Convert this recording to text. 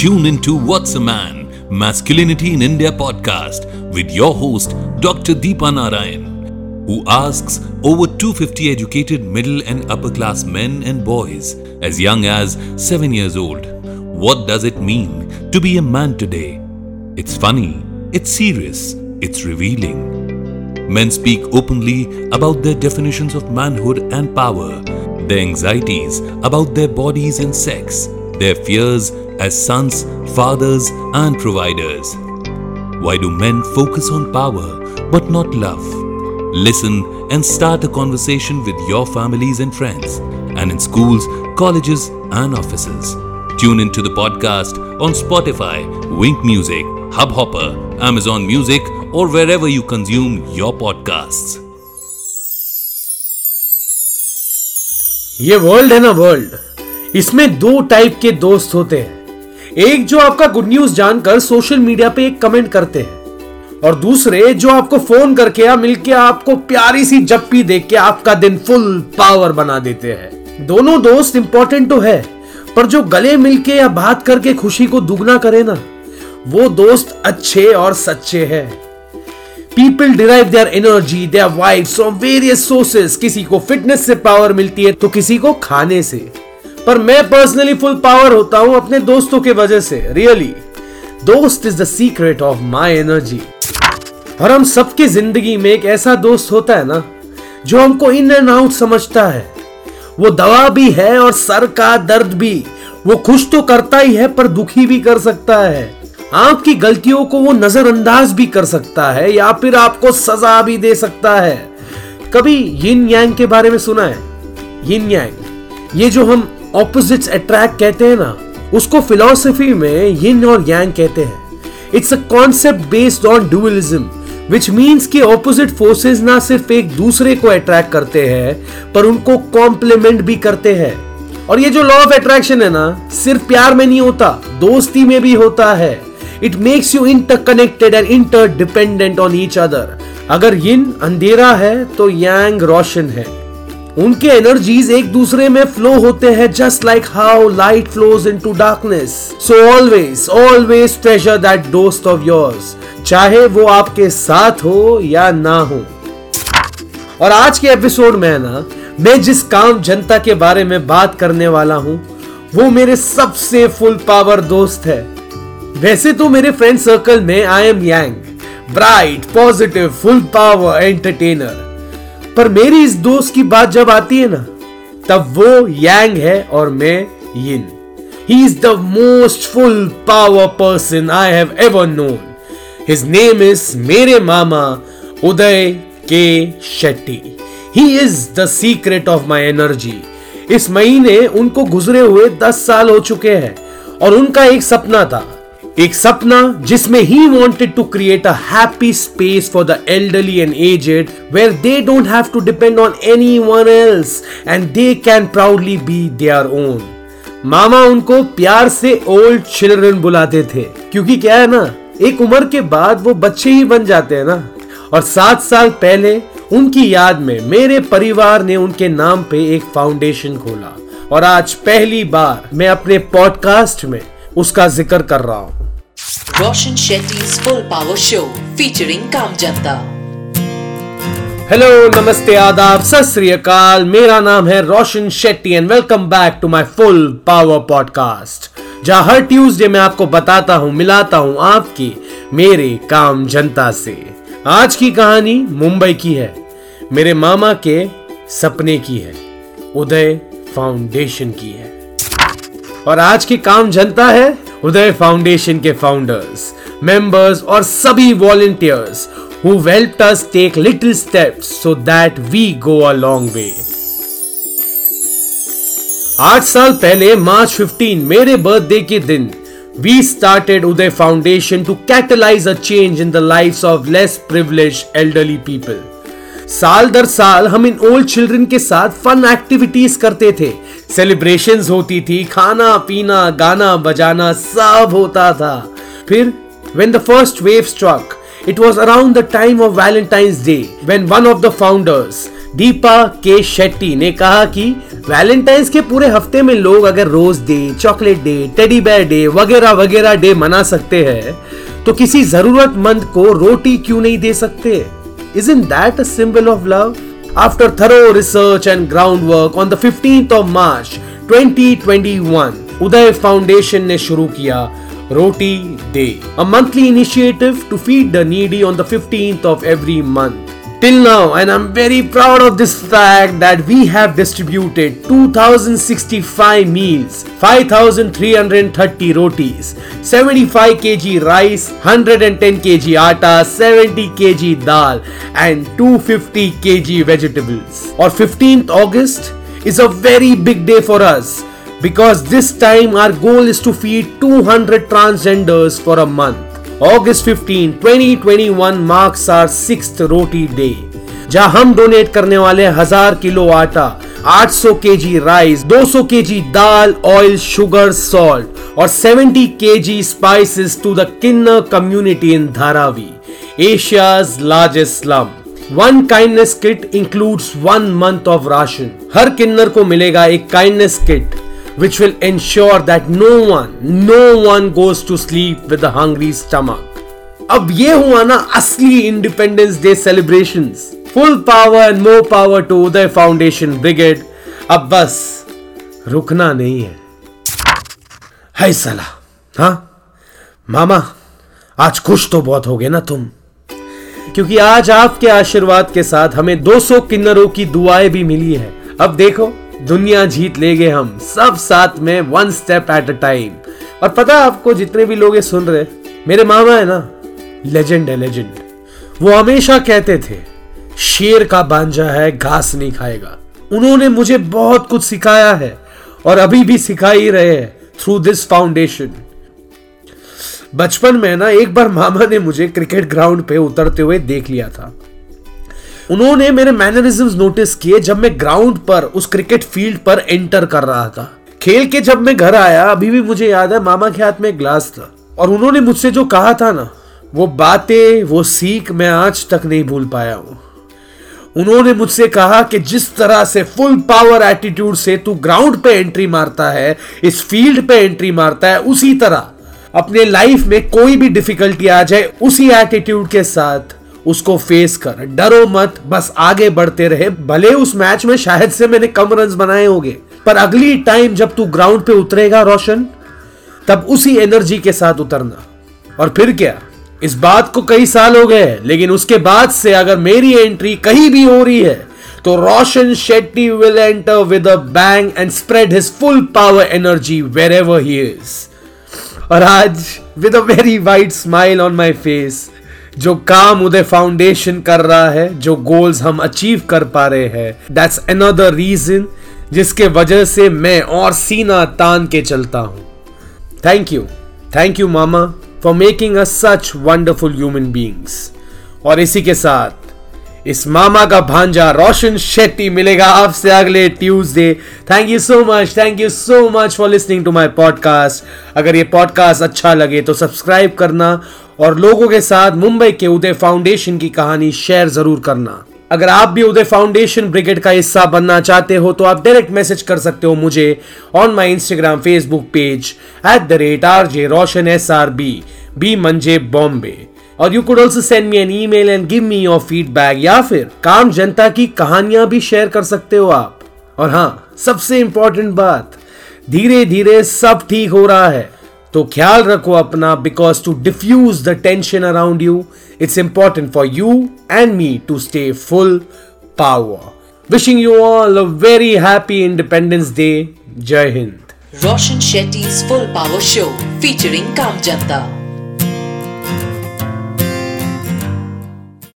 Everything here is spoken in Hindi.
Tune into What's a Man, Masculinity in India podcast with your host, Dr. Deepa Narayan, who asks over 250 educated middle and upper class men and boys as young as 7 years old. What does it mean to be a man today? It's funny, it's serious, it's revealing. Men speak openly about their definitions of manhood and power, their anxieties about their bodies and sex, their fears as sons, fathers, and providers. Why do men focus on power but not love? Listen and start a conversation with your families and friends, and in schools, colleges, and offices. Tune into the podcast on Spotify, Wink Music, Hubhopper, Amazon Music, or wherever you consume your podcasts. ये वर्ल्ड है ना वर्ल्ड इसमें दो टाइप के दोस्त होते हैं एक जो आपका गुड न्यूज़ जानकर सोशल मीडिया पे एक कमेंट करते हैं। और दूसरे, जो आपको फ़ोन करके या मिलके आपको प्यारी सी जप्पी देख के आपका दिन फुल पावर बना देते हैं। दोनों दोस्त इंपॉर्टेंट तो है, पर जो गले मिलके या बात करके खुशी को दुगना करे ना, वो दोस्त अच्छे और सच्चे हैं। People derive their energy their vibes from various sources किसी को फिटनेस से पावर मिलती है तो किसी को खाने से। पर मैं पर्सनली फुल पावर होता हूँ अपने दोस्तों के वजह से। रियली दोस्त is the secret of my energy और हम सबके ज़िंदगी में एक ऐसा दोस्त होता है ना, जो हमको इन एंड आउट समझता है। वो दवा भी है और सर का दर्द भी। वो खुश तो करता ही है, पर दुखी भी कर सकता है। आपकी गलतियों को वो नजरअंदाज भी कर सकता है, या फिर आपको सजा भी दे सकता है। कभी यिन यांग के बारे में सुना है? यिन यांग ये जो हम ऑपोजिट्स अट्रैक्ट कहते हैं ना, उसको फिलोसफी में यिन और यांग कहते हैं। It's a concept based on dualism which means कि ऑपोजिट फोर्सेस ना सिर्फ़ एक दूसरे को अट्रैक्ट करते हैं, पर उनको कॉम्प्लीमेंट भी करते हैं। और ये जो लॉ ऑफ़ अट्रैक्शन है ना, सिर्फ़ प्यार में नहीं होता, दोस्ती में भी होता है। It makes you interconnected and interdependent on each other अगर यिन अंधेरा है तो यांग रोशन है। उनके एनर्जीज एक दूसरे में फ्लो होते हैं just like how light flows into darkness so always always treasure that दोस्त ऑफ़ योर्स चाहे वो आपके साथ हो या ना हो। और आज के एपिसोड में ना, मैं जिस काम जनता के बारे में बात करने वाला हूँ, वो मेरे सबसे फुल पावर दोस्त है। वैसे तो मेरे फ्रेंड सर्कल में I am yang bright positive full power entertainer पर मेरी इस दोस्त की बात जब आती है ना, तब वो यांग है और मैं yin he is the most full power person I have ever known his name is मेरे मामा Uday K Shetty he is the secret of my energy इस महीने उनको गुजरे हुए दस साल हो चुके हैं और उनका एक सपना था। एक सपना जिसमें he wanted to create a happy space for the elderly and aged where they don't have to depend on anyone else and they can proudly be their own मामा उनको प्यार से ओल्ड चिल्ड्रन बुलाते थे, क्योंकि क्या है ना, एक उम्र के बाद वो बच्चे ही बन जाते हैं ना। और सात साल पहले उनकी याद में मेरे परिवार ने उनके नाम पे एक फाउंडेशन खोला। और आज पहली बार मैं अपने पॉडकास्ट में उसका ज़िक्र कर रहा हूँ। Roshan Shetty full power show featuring Kaam Janta hello नमस्ते आदाब सत अकाल। मेरा नाम है Roshan Shetty and welcome back to my full power podcast जहाँ हर ट्यूसडे मैं आपको बताता हूँ मिलाता हूँ आपकी मेरे काम जनता से। आज की कहानी मुंबई की है। मेरे मामा के सपने की है। उदय फाउंडेशन की है। और आज की काम जनता है उदय फाउंडेशन के फाउंडर्स मेंबर्स और सभी volunteers who helped us take little steps so that we go a long way आठ साल पहले, मार्च 15 मेरे बर्थडे के दिन we started Uday foundation to catalyse a change in the life of less privilege elderly people साल दर साल हम इन ओल्ड चिल्ड्रन के साथ फन एक्टिविटीज़ करते थे। सेलिब्रेशंस होती थी खाना पीना गाना बजाना सब होता था। फिर when the first wave struck It was around the time of Valentine's Day when one of the founders, Deepa K Shetty ने कहा कि वैलेंटाइंस के पूरे हफ़्ते में लोग अगर rose day chocolate day teddy bear day वगैरह वगैरह डे मना सकते हैं तो किसी जरूरतमंद को रोटी क्यों नहीं दे सकते? is in that a symbol of love after thorough research and ground work on the fifteenth of March 2021 Uday foundation ने शुरू किया roti day a monthly initiative to feed the needy on the fifteenth of every month till now and i'm very proud of this fact that we have distributed 2065 meals 5330 rotis 75 kg rice 110 kg atta 70 kg dal and 250 kg vegetables. Or 15th august is a very big day for us because this time our goal is to feed 200 transgenders for a month August 15, 2021 marks our sixth roti day. जहाँ हम डोनेट करने वाले हज़ार किलो आटा 800 केजी राइस 200 केजी दाल ऑयल शुगर सॉल्ट और 70 KG spices to the kinnar community in Dharavi Asia's largest slum one kindness kit includes one month of ration हर किन्नर को मिलेगा एक kindness kit which will ensure that no one, no one goes to sleep with a hungry stomach. अब ये हुआ ना असली independence day celebration full power and more power to Uday foundation brigade अब बस रुकना नहीं है। है सला हाँ? मामा आज खुश तो बहुत हो गए ना तुम। क्योंकि आज आपके आशीर्वाद के साथ हमें 200 किन्नरों की दुआएँ भी मिली है। अब देखो दुनिया जीत लेंगे हम, सब साथ में one step at a time और पता है आपको, जितने भी लोग ये सुन रहे मेरे मामा है ना लेजेंड है लेजेंड वो हमेशा कहते थे, शेर का बांझा है, घास नहीं खाएगा। उन्होंने मुझे बहुत कुछ सिखाया है, और अभी भी सिखा ही रहे हैं थ्रू दिस फाउंडेशन बचपन में ना, एक बार मामा ने मुझे क्रिकेट ग्राउंड पे उतरते हुए देख लिया था। उन्होंने मेरे मैनरिज्म नोटिस किए जब मैं ग्राउंड पर, उस क्रिकेट फ़ील्ड पर एंटर कर रहा था। खेल के जब मैं घर आया, अभी भी मुझे याद है, मामा के हाथ में एक ग्लास था। और उन्होंने मुझसे जो कहा था ना, वो बातें, वो सीख मैं आज तक नहीं भूल पाया हूँ। उन्होंने मुझसे कहा कि जिस तरह से फुल पावर एटीट्यूड से तू ग्राउंड पे एंट्री मारता है, इस फ़ील्ड पे एंट्री मारता है, उसी तरह अपने लाइफ में कोई भी डिफिकल्टी आ जाए, उसी एटीट्यूड के साथ उसको फेस कर। डरो मत, बस आगे बढ़ते रहे। भले उस मैच में शायद से मैंने कम रन बनाए होंगे, पर अगली टाइम जब तू ग्राउंड पे उतरेगा, रोशन, तब उसी एनर्जी के साथ उतरना। और फिर क्या? इस बात को कई साल हो गए लेकिन उसके बाद से अगर मेरी एंट्री कहीं भी हो रही है तो Roshan Shetty will enter with a bang and spread his full power energy wherever he is और आज with a very white smile on my face जो काम उदय फाउंडेशन कर रहा है, जो गोल्स हम अचीव कर पा रहे हैं दैट्स अनदर रीजन जिसके वजह से मैं और सीना तान के चलता हूँ। Thank you thank you mama for making a such wonderful human beings और इसी के साथ, इस मामा का भांजा रोशन शेट्टी मिलेगा आपसे अगले Tuesday thank you so much thank you so much for listening to my podcast अगर ये पॉडकास्ट अच्छा लगे तो सब्सक्राइब करना और लोगों के साथ मुंबई के उदय फाउंडेशन की कहानी शेयर ज़रूर करना। अगर आप भी उदय फाउंडेशन ब्रिगेड का हिस्सा बनना चाहते हो तो आप डायरेक्ट मैसेज कर सकते हो मुझे on my Instagram Facebook page at the rate R J Roshan S R B B मंजे बॉम्बे और you could also send me an e mail and give me your feedback या फिर काम जनता की कहानियाँ भी शेयर कर सकते हो आप। और हाँ सबसे इंपॉर्टेंट बात धीरे धीरे सब ठीक हो रहा है। तो ख्याल रखो अपना because to diffuse the tension around you it's important for you and me to stay full power wishing you all a very happy independence day Jai Hind Roshan Shetty full power show featuring Kaam Janta.